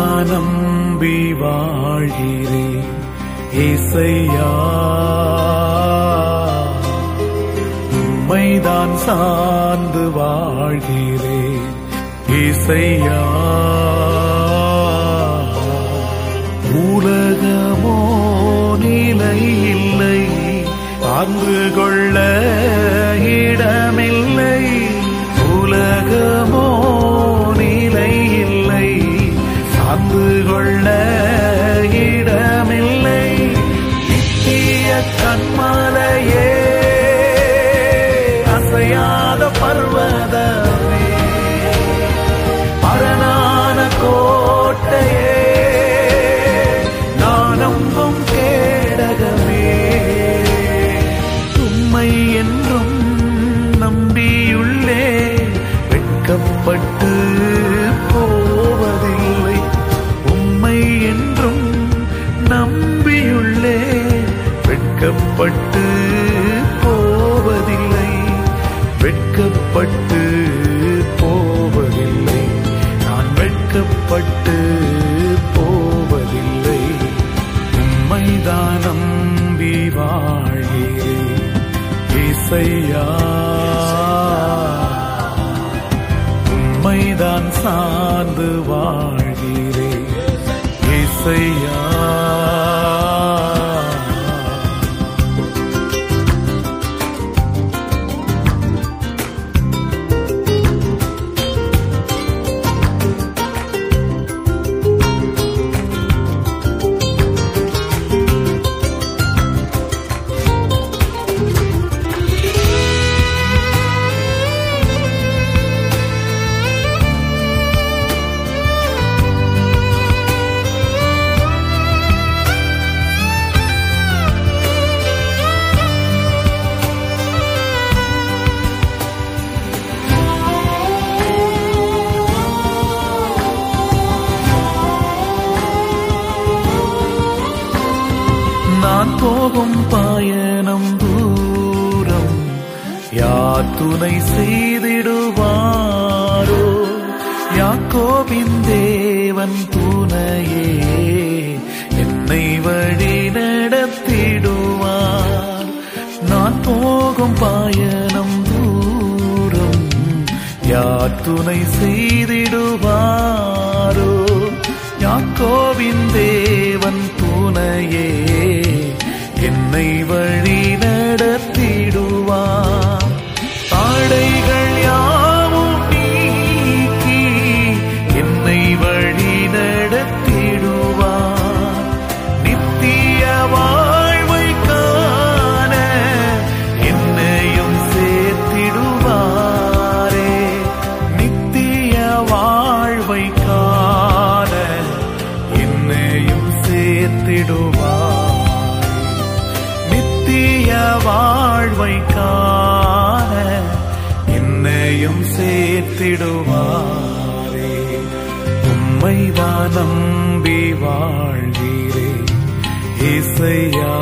நான் நம்பி வாழ்கிறேன். இசையா பட்டு வாழ்கிறேன் இசையா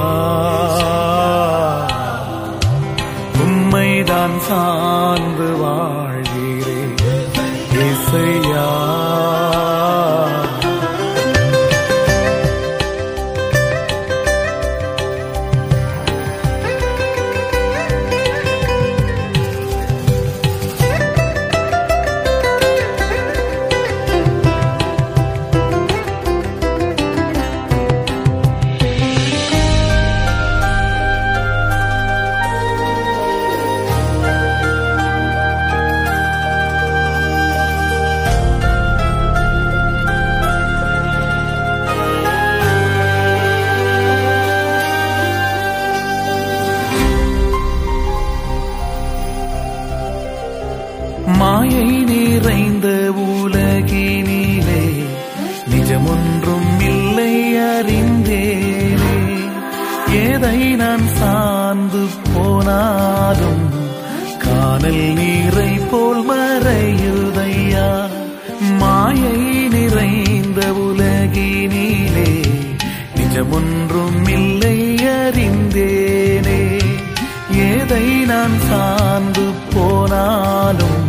எதை நான் சார்ந்து போனாலும்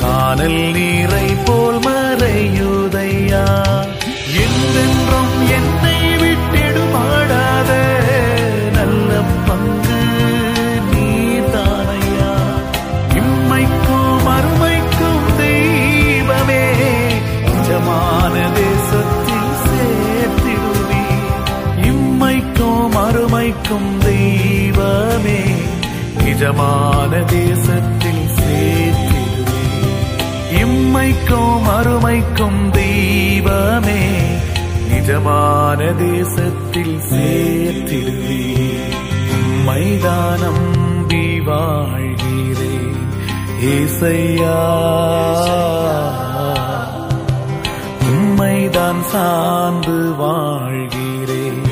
காணல் நீரை போல் மறையுதையா? எந்தெந்த நிஜமான தேசத்தில் சேர்த்திடுவே இம்மைக்கும் அருமைக்கும் தெய்வமே நிஜமான தேசத்தில் சேர்த்திடுவே மைதானம் வாழ்கிறேன் ஏசையா. உம்மைதான் சார்ந்து வாழ்கிறேன்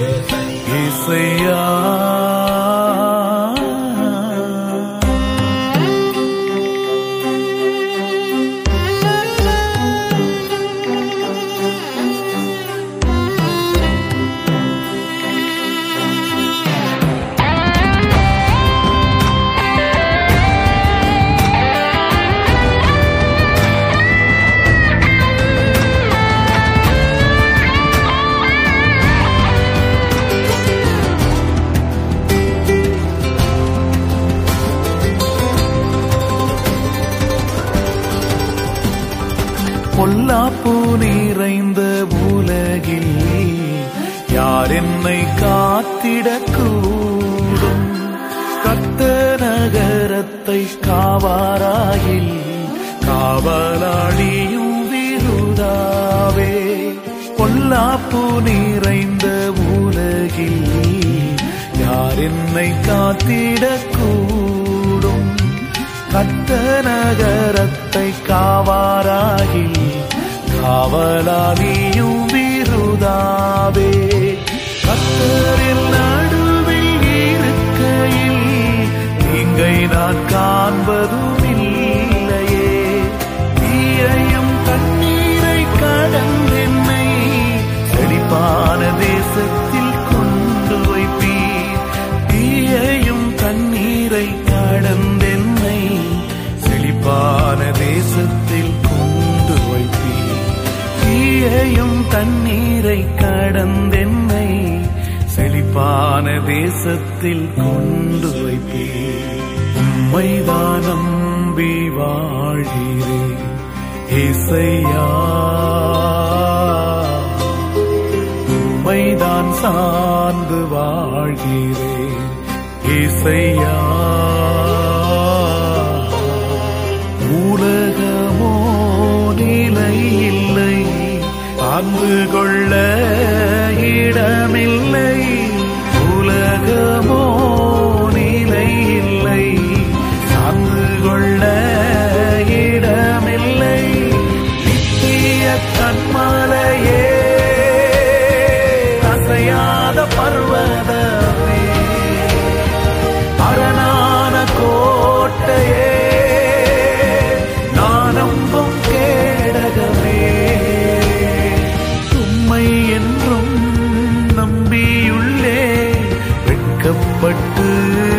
ஏசையா. பொல்லாப்பு நிறைந்த உலகில் யார் என்னை காத்திடக்கூடும்? கத்த நகரத்தை காவாராகி காவலாளியும் விருதாவே. கத்தரில் நடுவில் இருக்கையில் நீங்கை நான் காண்பதும் செழிப்பான தேசத்தில் கொண்டு வைப்பீர். தீயையும் தண்ணீரை கடந்தென்னை செழிப்பான தேசத்தில் கொண்டு வைப்பீர். தீயையும் தண்ணீரை கடந்தென்னை செழிப்பான தேசத்தில் கொண்டு வைப்பீர். உம்மைதான் நம்பி வாழ்கிறேன். இசையா சார்ந்து வாழ்கிறேன் இசையா. உலகமோ நிலை இல்லை அன்பு கொள்ள இடமே வெட்கப்பட்டு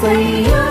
会有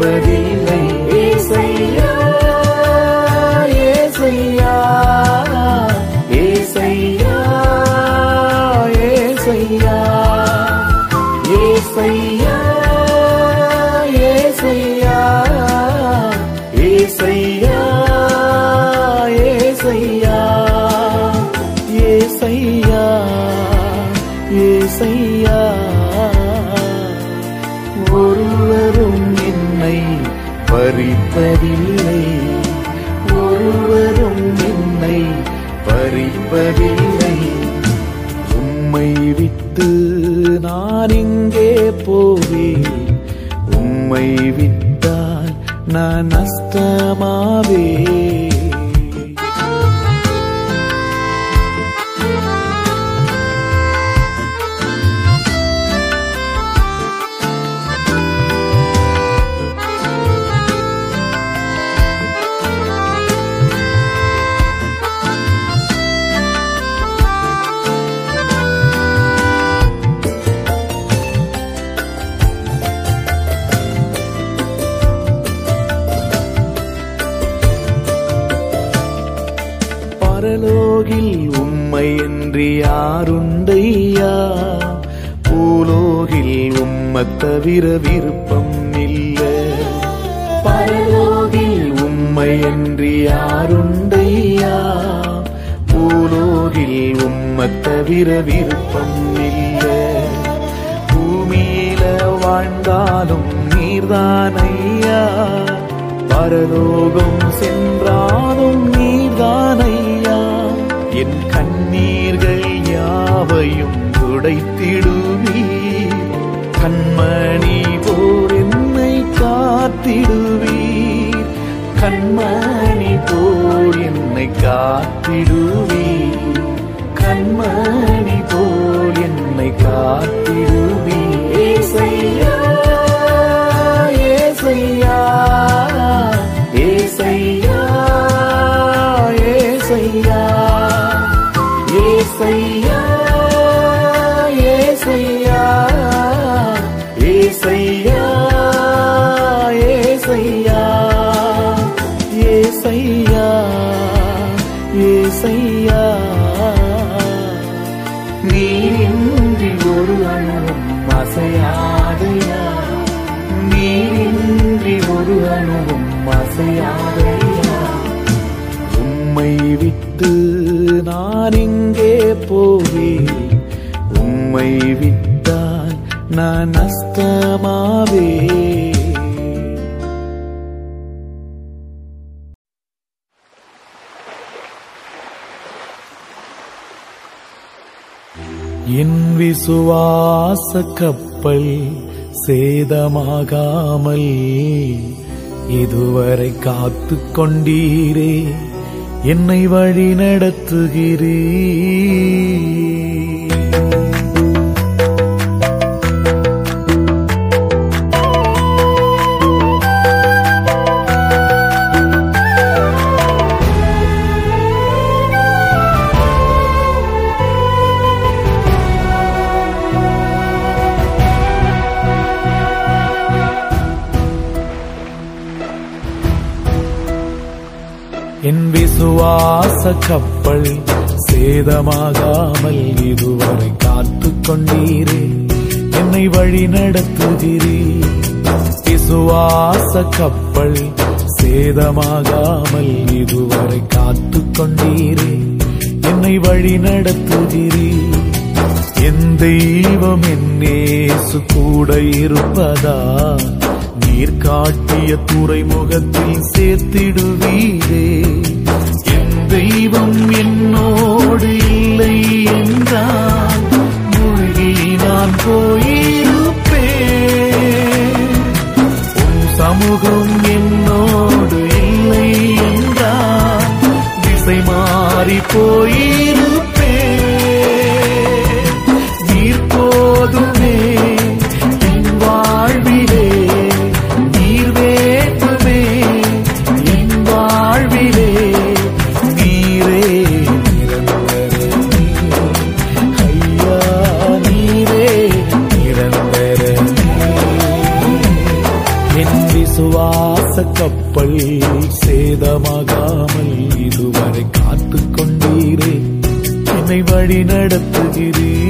breathe. என் கண்ணீர்கள் யாவையும் துடைத்திடுவீர். கண்மணி போர் என்னை காத்திடுவீர். கண்மணி போர் என்னை காத்திடுவீர். கண்மணி போல் என்னை காத்திடுவீர். ஏசையா நீரின்றி ஒரு அணுவும் அசையாதையா? நீரின்றி ஒரு அணுவும் அசையாதையா? உம்மை விட்டு நான் இங்கே போவேன். உம்மை விட்டால் நான் நஷ்டமாவே விசுவாச கப்பல் சேதமாகாமல் இதுவரை காத்து கொண்டீரே என்னை வழி நடத்துகிறீ என் விசுவாச கப்பல் சேதமாகாமல் இதுவரை காத்து கொண்டீரே. என்னை வழி நடத்துகிறீ. விசுவாச கப்பல் சேதமாகாமல் இதுவரை காத்து கொண்டீரே. என்னை வழி நடத்துகிறீ. என் தெய்வம் என்னேசு கூட இருப்பதா? நீர் காட்டிய துறைமுகத்தில் சேர்த்திடுவீரே. என் தெய்வம் என்னோடு இல்லை என்றால் மூழ்கி நான் போயிருப்பேன். உன் சமூகம் என்னோடு இல்லை என்றால் திசை மாறி போயிருப்பேன். கப்பல் சேதமாகாமல் இதுவரை காத்து கொண்டீரே என்னை வழி நடத்துகிறீர்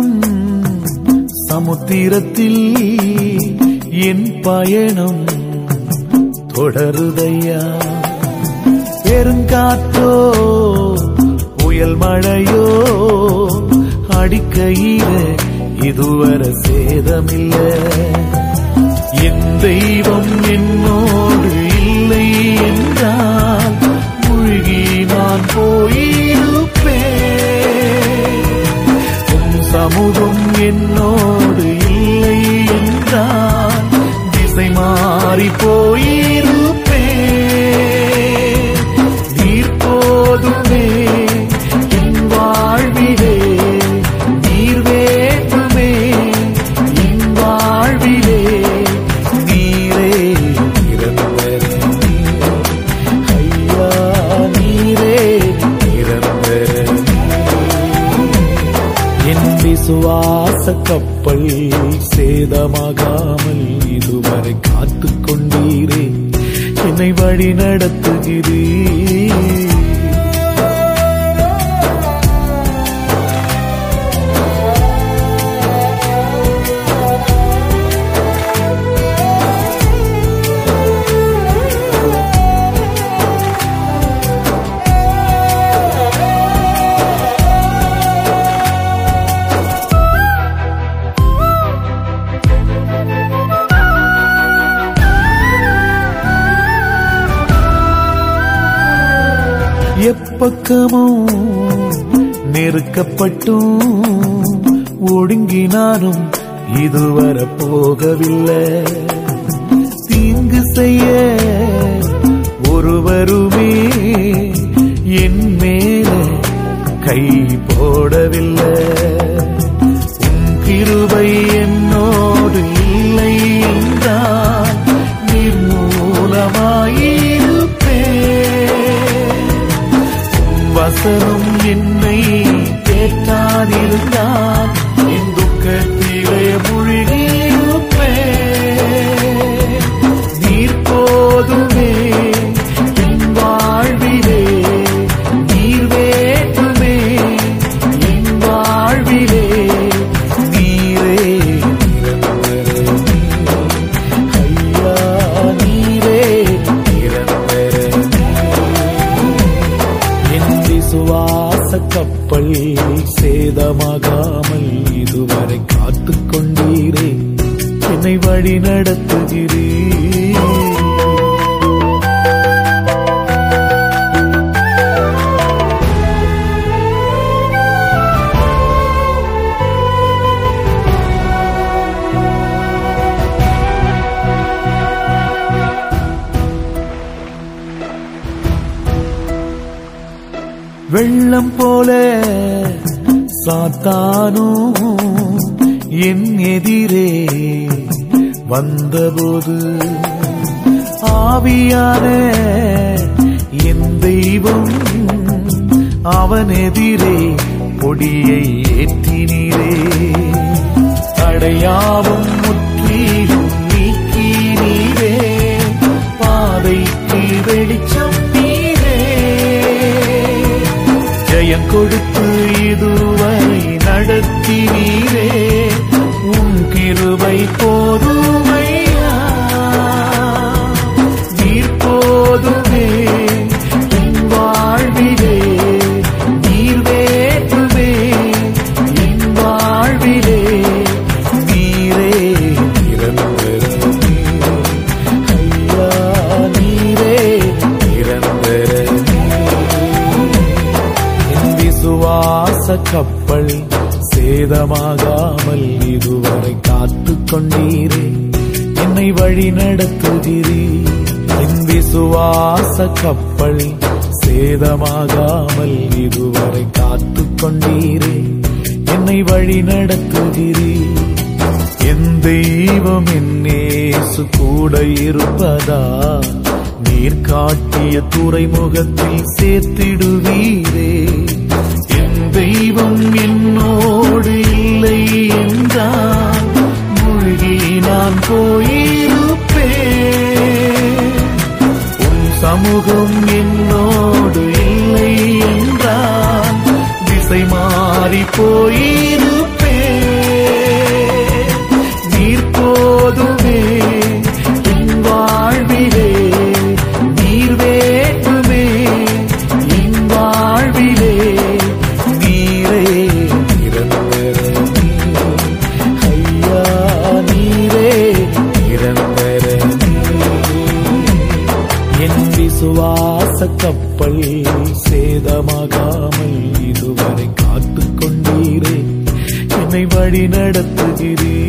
உலகம் சமுத்திரத்தில் என் பயணம் தொடருதையா? பெருங்காற்றோ புயல் மழையோ அடிக்கையில இதுவரை சேதமில்ல. என் தெய்வம் என்னோடு இல்லை என்றால் மூழ்கி நான் போயிருப்பேன் சமூகம் என்னோடு இல்லை என்றால் திசை மாறி போயிருப்ப சேதமாகாமல் இதுவரை காத்துக் கொண்டீரே என்னை வழி நடத்துகிறீர் பக்கமும் நெருக்கப்பட்டும். ஒடுங்கினாலும் இதுவரை போகவில்லை தீங்கு செய்ய நடத்தினீரே கப்பல் சேதமாகாமல் இதுவரை காத்து கொண்டீரே. என்னை வழி நடத்துகிறீர் என் தெய்வம் என்னேசு கூட இருப்பதா? நீர் காட்டிய துறைமுகத்தில் சேர்த்திடுவீரே. என் தெய்வம் என்னோடு இல்லை என்றால் மூழ்கி நான் போயிருப்பேன் சமூகம் என்னோடு இல்லை என்றான். திசை மாறி போயே வழி நடத்துகிறீர்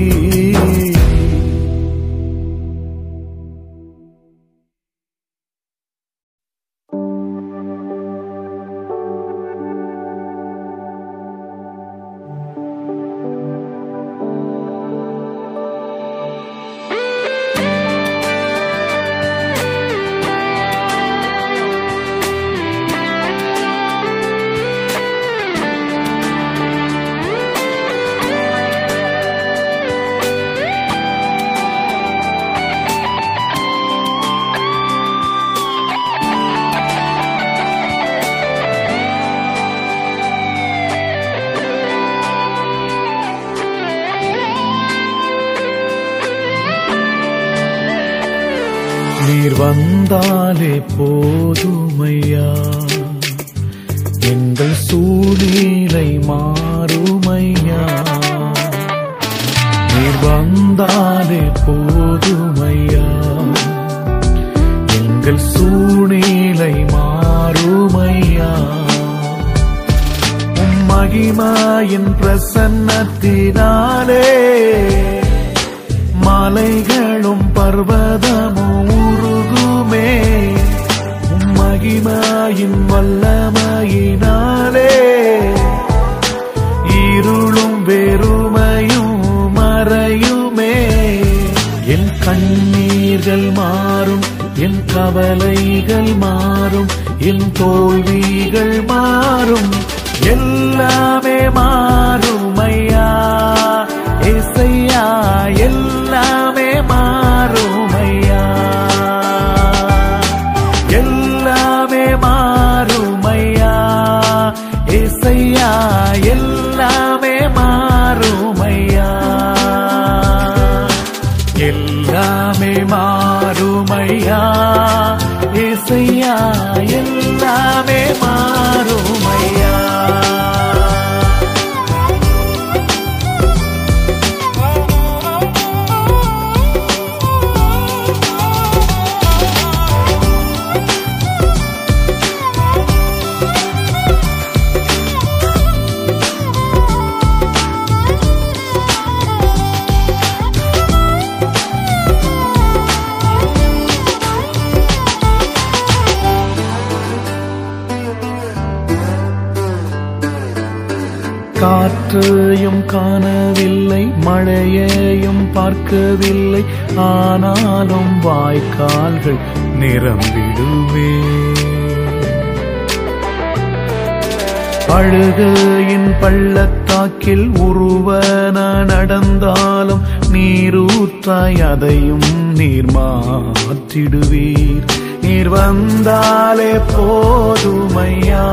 அழுகையின் பள்ளத்தாக்கில் உருவன நடந்தாலும் நீரூற்றாய் அதையும் நீர் மாற்றிடுவீர். நீர் வந்தாலே போதுமையா?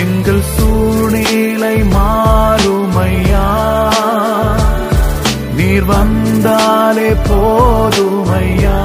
எங்கள் சூழ்நிலை மாறுமையா? நீர் வந்தாலே போதுமையா?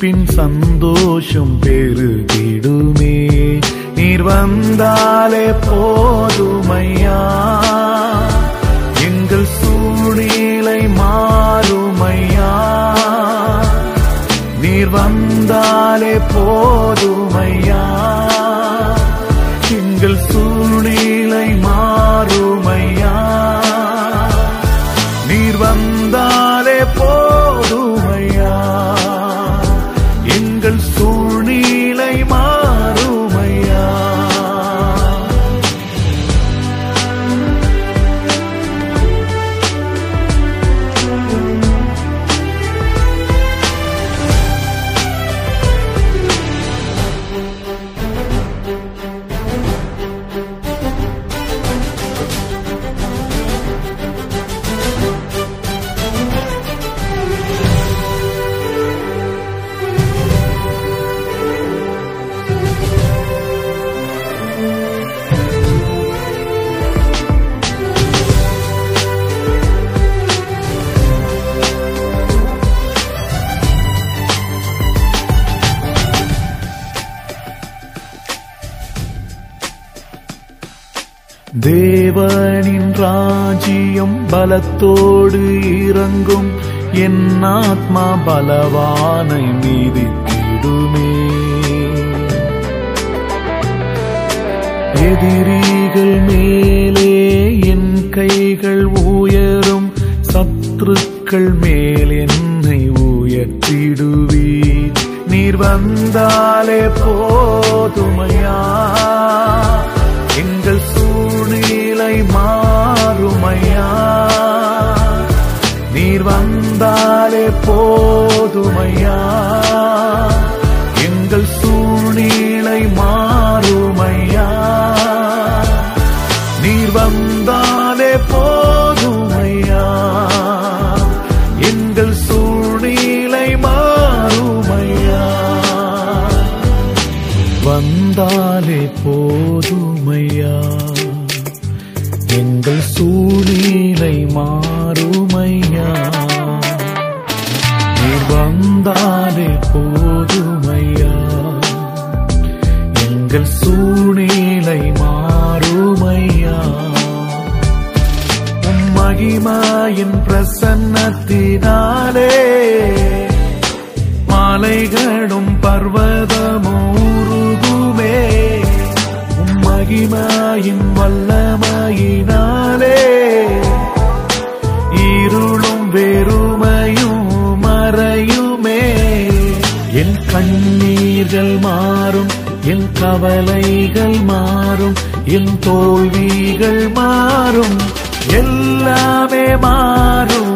പിൻ സന്തോഷം പേ ராஜ்யம் பலத்தோடு இறங்கும். என் ஆத்மா பலவானை மீதித்திடுமே எதிரிகள் மேலே என் கைகள் உயரும். சத்துருக்கள் மேல் என்னை உயர்த்திடுவீர். நீர் வந்தாலே போதுமையா? எங்கள் சூழ்நிலை மாறுமையா? நீர் வந்தாலே போதுமையா? எங்கள் சூழ்நிலை மாறுமையா? நீர் வந்தாலே போதுமையா? எங்கள் சூழ்நிலை மாறுமையா? வந்தாலே பிரசன்னத்தினாலே மாலைகளும் பர்வதமூருகுமே உம் மகிமாயின் வல்லமையினாலே இருளும் வெறுமையும் மறையுமே. என் கண்ணீர்கள் மாறும் என் கவலைகள் மாறும் என் தோல்விகள் மாறும் எல்லாமே மாறும்.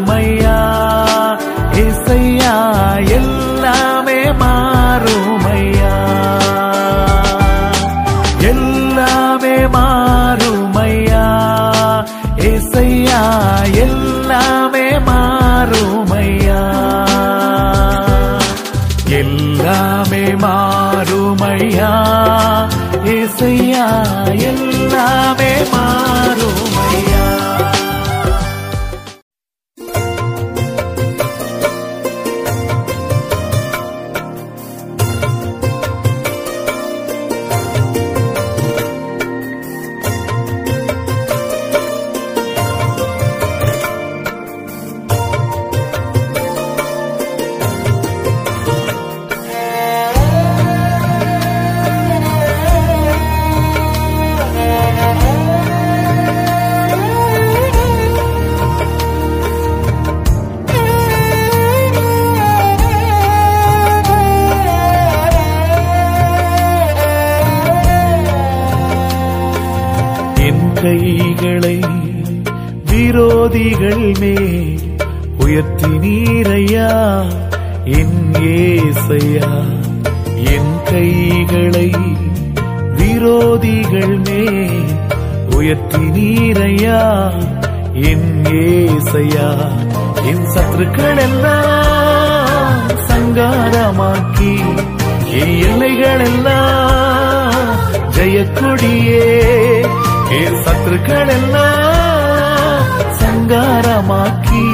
எல்லாம் ஜெயக்கொடியே என் சத்துருக்கள் எல்லாம் சங்காரமாக்கி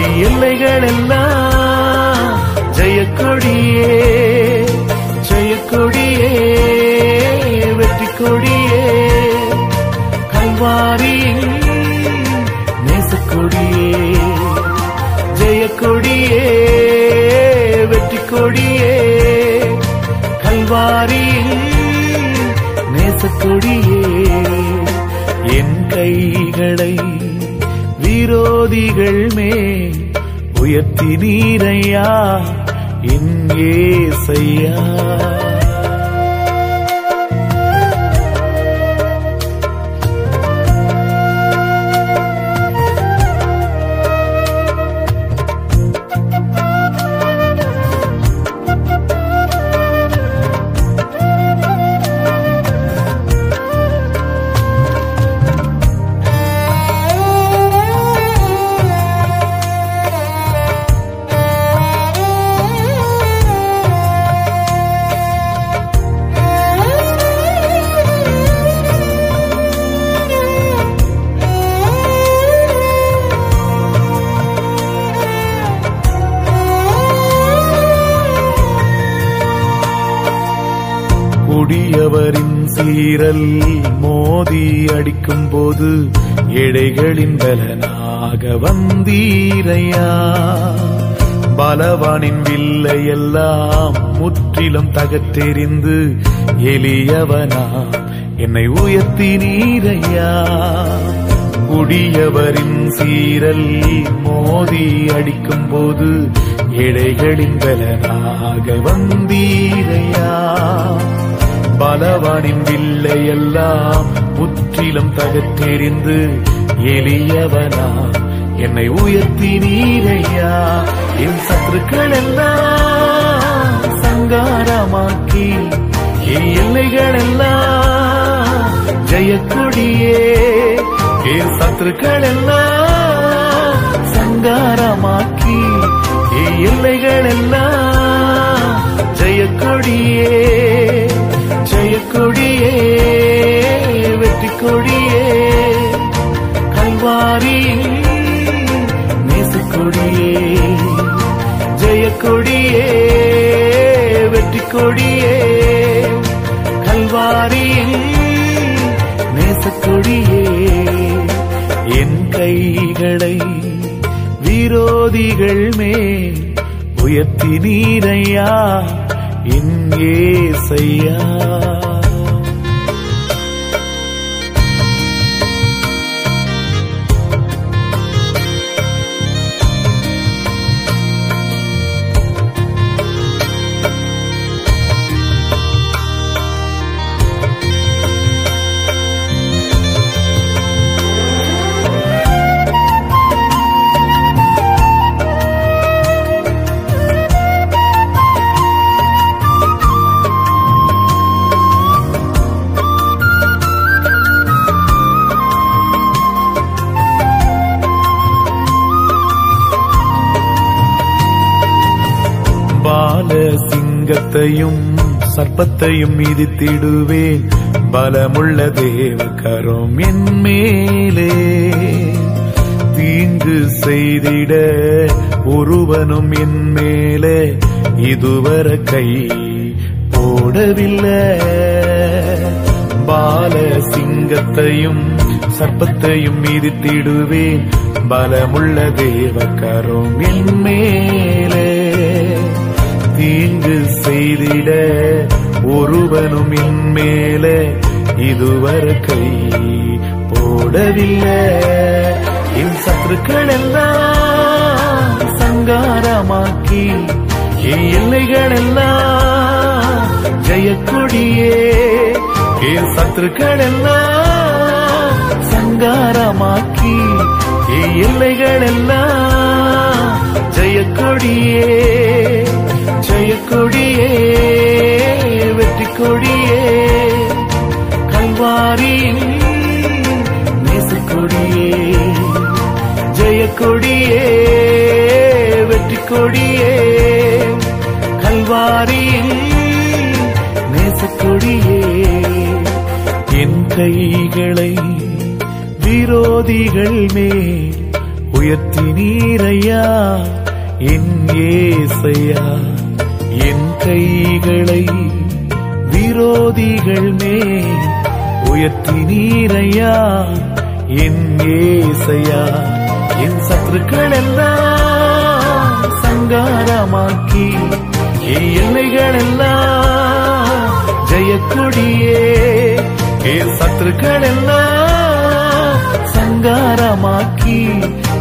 என் எல்லைகள் எல்லாம் ஜெயக்கொடியே ஜெயக்கொடியே வெற்றி கொடியே கல்வாரியின் நேசக்கொடியே ஜெயக்கொடியே. வாரியில் நேசக்கொடியே என் கைகளை விரோதிகள் மேல் உயர்த்தி நீரையா என் ஏசையா. குடியவரின் மோதி அடிக்கும் போது எடைகளின் பலனாக வந்தீரையா? பலவானின் வில்லை எல்லாம் முற்றிலும் தகத்தெறிந்து எளியவனா என்னை உயர்த்தி நீரையா குடியவரின் சீரல் மோதி அடிக்கும் போது எடைகளின் பலனாக வந்தீரையா? பலவனின் வில்லை எல்லாம் முற்றிலும் தகற்றெறிந்து எளியவனா. என்னை உயர்த்தி நீரையா? என் சத்துருக்கள் எல்லாம் சங்காரமாக்கி என் எல்லைகள் எல்லாம் ஜெயக்கொடியே. என் சத்துருக்கள் எல்லாம் சங்காரமாக்கி என் எல்லைகள் எல்லாம் ஜெயக்கொடியே. ஜெயக்கொடியே வெற்றி கொடியே கல்வாரி நேசக்கொடியே ஜெயக்கொடியே வெற்றி கொடியே கல்வாரியில் நேசுக்கொடியே. என் கைகளை விரோதிகள் மேல் உயர்த்தி நீரையா ஏசையா. சிங்கத்தையும் சர்ப்பத்தையும் மிதித்திடுவேன். பலமுள்ள தேவ கரம் என் மேலே. தீங்கு செய்திட ஒருவனும் என் மேலே. இதுவரை கை போடவில்லை. பால சிங்கத்தையும் சர்ப்பத்தையும் மிதித்திடுவேன். பலமுள்ள தேவ கரம் என் மேலே. தீங்கு செய்திட ஒருவனும் என் மேலே இதுவரை கை போடவில்லை. என் சத்துருக்கள் எல்லாம் சங்காரமாக்கி என் எல்லைகள் எல்லாம் ஜெயக்கொடியே. என் சத்துருக்கள் எல்லாம் சங்காரமாக்கி என் எல்லைகள் எல்லாம் ஜெயக்கொடியே. கொடியே வெற்றி கொடியே கல்வாரி நேசு கொடியே ஜெய கொடியே வெற்றி கொடியே கல்வாரி கல்வாரியில் நேசக்கொடியே என் கைகளை விரோதிகள் மேல் உயர்த்தி நீரையா என் ஏசையா. என் கைகளை விரோதிகள் மேல் உயர்த்தி நீரையா? என் ஏசையா? என் சத்துருக்கள் எல்லாம் சங்காரமாக்கி என் எல்லைகள் எல்லாம் ஜெயக்கொடியே என் சத்துருக்கள் எல்லாம் சங்காரமாக்கி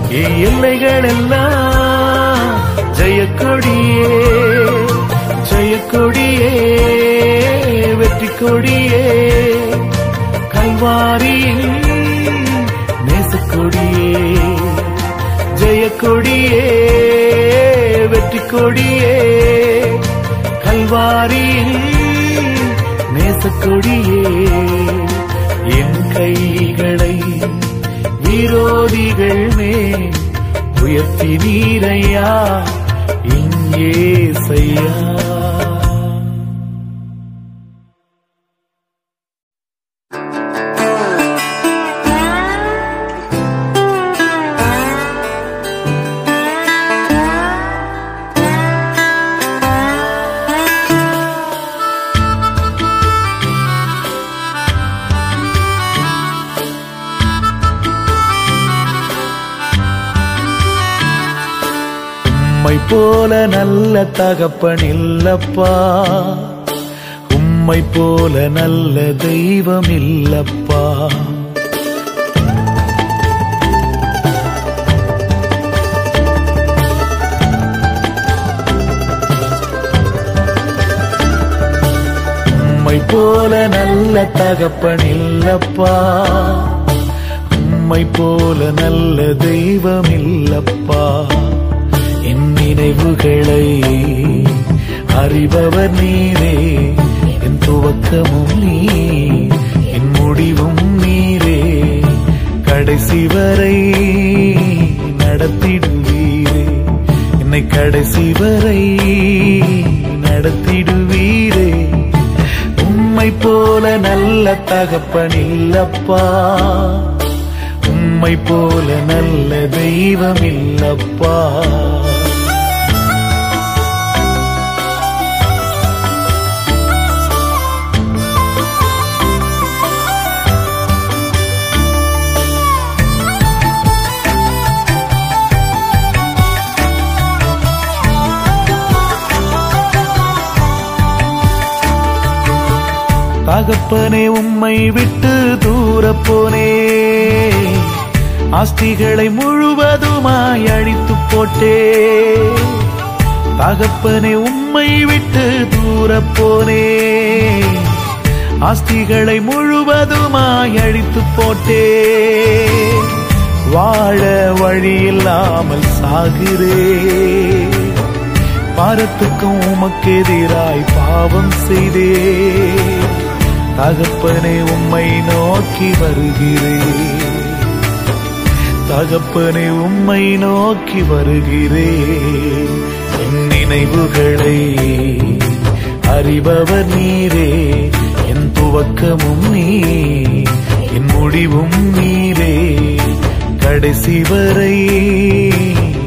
என் எல்லைகள் எல்லாம் ஜெயக்கொடியே. ஜெயக்கொடியே வெற்றி கொடியே கல்வாரியின் நேசக்கொடியே ஜெயக்கொடியே வெற்றி கொடியே கல்வாரியின் நேசக்கொடியே. என் கைகளை விரோதிகள் மேல் உயர்த்தி நீரையா ఏసయ్యా தகப்பன் இல்லப்பா உம்மை போல நல்ல தெய்வம் இல்லப்பா உம்மை போல நல்ல தகப்பன் இல்லப்பா உம்மை போல நல்ல தெய்வம் இல்லப்பா என் நினைவுகளை அறிபவர் நீரே. என் துவக்கமும் நீ என் முடிவும் நீரே. கடைசி வரை நடத்திடுவீரே என்னை கடைசி வரை நடத்திடுவீரே. உம்மை போல நல்ல தகப்பன் இல்லப்பா. உம்மை போல நல்ல தெய்வம் இல்லப்பா. தகப்பனே உம்மை விட்டு தூரப்போனே. ஆஸ்திகளை முழுவதுமாய் அழித்து போட்டே. தகப்பனே உம்மை விட்டு தூரப்போனே. ஆஸ்திகளை முழுவதுமாய் அழித்து போட்டே. வாழ வழி இல்லாமல் சாகிறே. பாரத்துக்கும் உமக்கு எதிராய் பாவம் செய்தே. தகப்பனே உம்மை நோக்கி வருகிறேன். தகப்பனே உம்மை நோக்கி வருகிறேன். என் நினைவுகளை அறிபவர் நீரே என் துவக்கமும் நீ என் முடிவும் நீரே. கடைசி வரை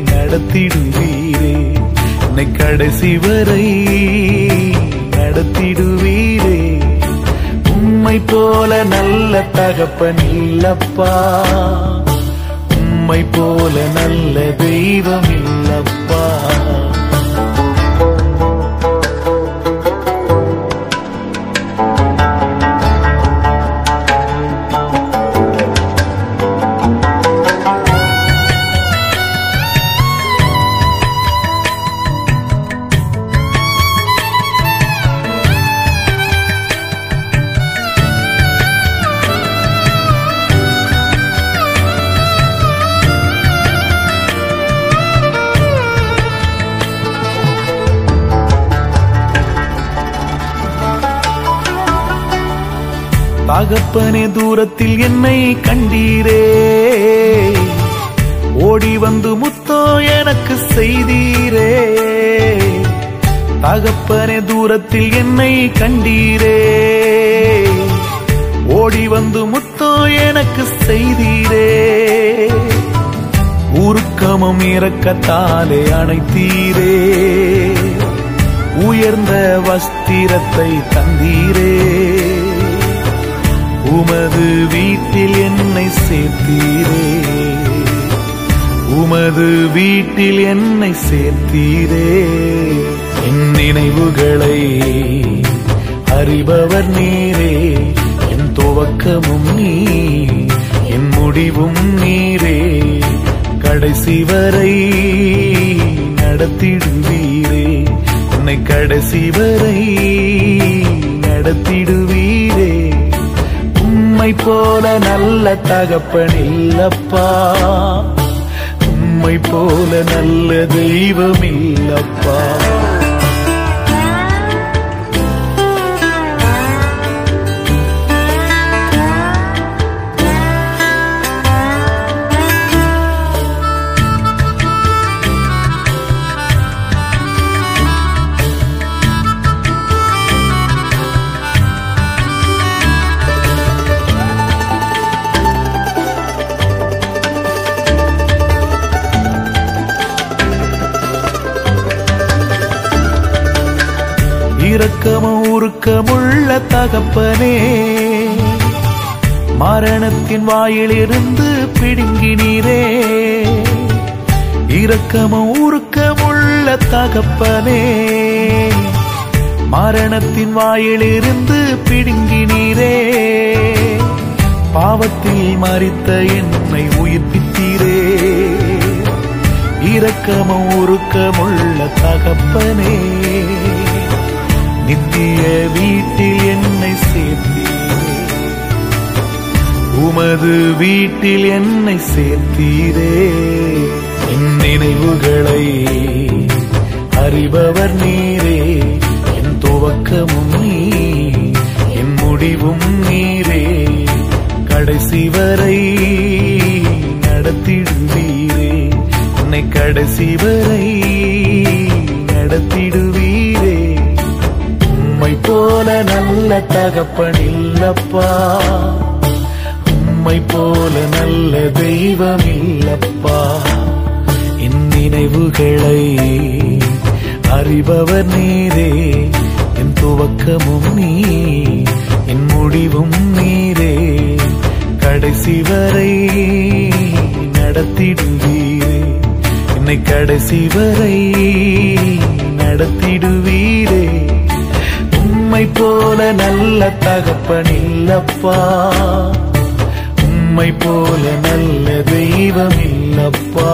நடத்திடுவீரே. என்னை கடைசி வரை நடத்திடுவீர். உம்மை போல நல்ல தகப்பன் இல்லப்பா. உம்மை போல நல்ல தெய்வம் இல்லப்பா. தகப்பனே தூரத்தில் என்னை கண்டீரே. ஓடி வந்து முத்தோ எனக்கு செய்தீரே. தகப்பனே தூரத்தில் என்னை கண்டீரே. ஓடி வந்து முத்தோ எனக்கு செய்தீரே. உருக்கமும் இறக்கத்தாலே அணைத்தீரே. உயர்ந்த வஸ்திரத்தை தந்தீரே. உமது வீட்டில் என்னை சேர்த்தீரே. உமது வீட்டில் என்னை சேர்த்தீரே. என் நினைவுகளை அறிபவர் நீரே. என் துவக்கமும் நீ என் முடிவும் நீரே. கடைசி வரை நடத்திடுவீரே. உன்னை கடைசி வரை நடத்திடுவீர். உம்மை போல நல்ல தகப்பன் இல்லப்பா. உம்மை போல நல்ல தெய்வம் இல்லப்பா. இரக்கமும் உருக்கமுள்ள தகப்பனே. மரணத்தின் வாயிலிருந்து பிடுங்கினீரே இரக்கமும் உருக்கமுள்ள தகப்பனே. மரணத்தின் வாயிலிருந்து பிடுங்கினீரே பாவத்தில் மறித்த என்னை உயிர்ப்பித்தீரே. இரக்கமும் உருக்கமுள்ள தகப்பனே. நித்திய வீட்டில் என்னை சேர்த்தீரே. உமது வீட்டில் என்னை சேர்த்தீரே. என் நினைவுகளை அறிபவர் நீரே. என் துவக்கமும் நீ என் முடிவும் நீரே. கடைசி வரை நடத்திடுவீரே. உன்னை கடைசி வரை நடத்திடுவீர். உம்மை போல நல்ல தகப்பன் இல்லப்பா. உம்மை போல நல்ல தெய்வம் இல்லப்பா. என் நினைவுகளை அறிபவர் நீரே என் துவக்கமும் நீ என் முடிவும் நீரே. கடைசி வரை நடத்திடுவீரே என்னை கடைசி வரை நடத்திடுவீரே. உம்மை போல நல்ல தகப்பன் இல்லப்பா. உம்மை போல நல்ல தெய்வம் இல்லப்பா.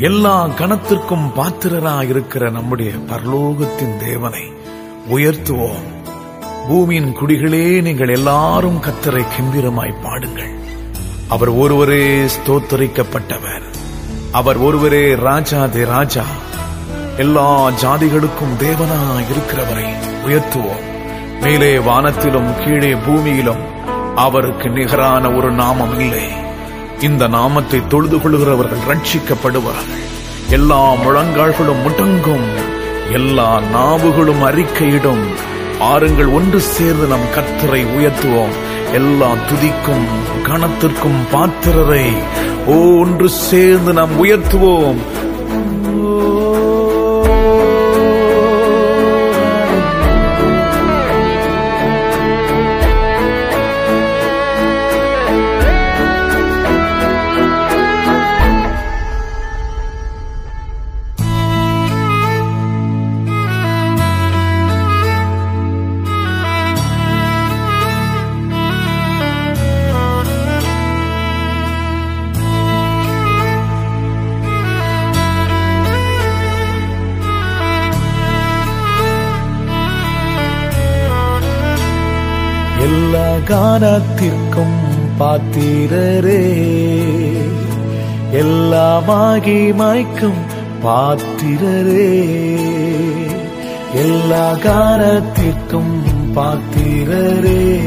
எல்லா கணத்திற்கும் பாத்திரரா இருக்கிற நம்முடைய பரலோகத்தின் தேவனை உயர்த்துவோம். பூமியின் குடிகளே நீங்கள் எல்லாரும் கத்தரை கம்பீரமாய் பாடுங்கள். அவர் ஒருவரே ஸ்தோத்தரிக்கப்பட்டவர். அவர் ஒருவரே ராஜாதே ராஜா. எல்லா ஜாதிகளுக்கும் தேவனா இருக்கிறவரை உயர்த்துவோம். மேலே வானத்திலும் கீழே பூமியிலும் அவருக்கு நிகரான ஒரு நாமம் இல்லை. இந்த நாமத்தை தொழுது கொள்கிறவர்கள் ரட்சிக்கப்படுவார்கள். எல்லா முழங்கால்களும் முடங்கும். எல்லா நாவுகளும் அறிக்கையிடும் ஆறுங்கள் ஒன்று சேர்ந்து நம் கத்தரை உயர்த்துவோம். எல்லா துதிக்கும் கணத்திற்கும் பாத்திரரை ஒன்று சேர்ந்து நாம் உயர்த்துவோம். எல்லா கானத்திற்கும் பாத்திரரே எல்லா மாய்க்கும் பாத்திரரே. எல்லா கானத்திற்கும் பாத்திரரே.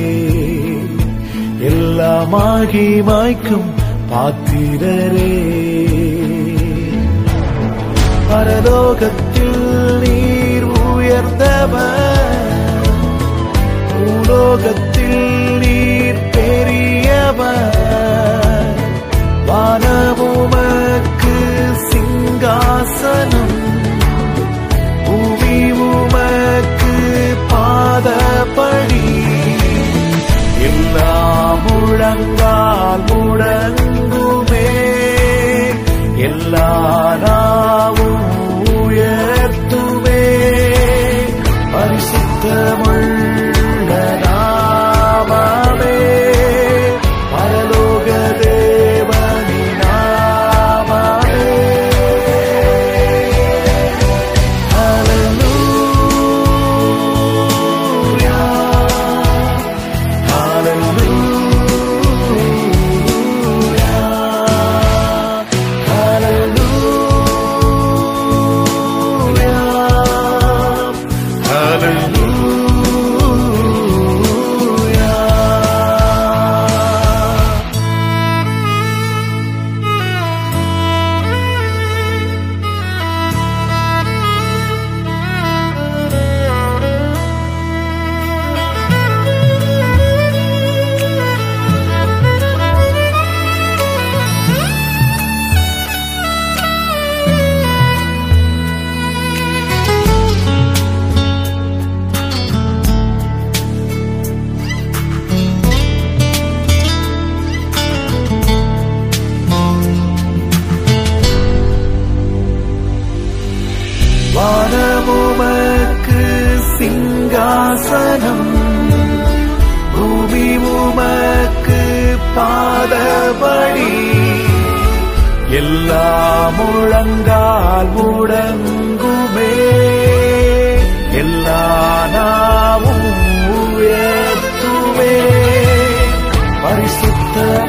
எல்லா மாய்க்கும் பாத்திரரே. பரலோகத்தில் நீர் உயர்ந்தவர். பூலோகத்தில் பெரியவர் வானமுமக்கு சிங்காசனம் பூமி உமக்கு பாதபடி முழங்கால் முடங்குமே எல்லா நாவும் உயர்த்துமே சிங்காசனம். பூமி உமக்கு பாதபடி எல்லா முழங்கால் முடங்குமே. எல்லா நாவும் உயர்த்துமே. பரிசுத்த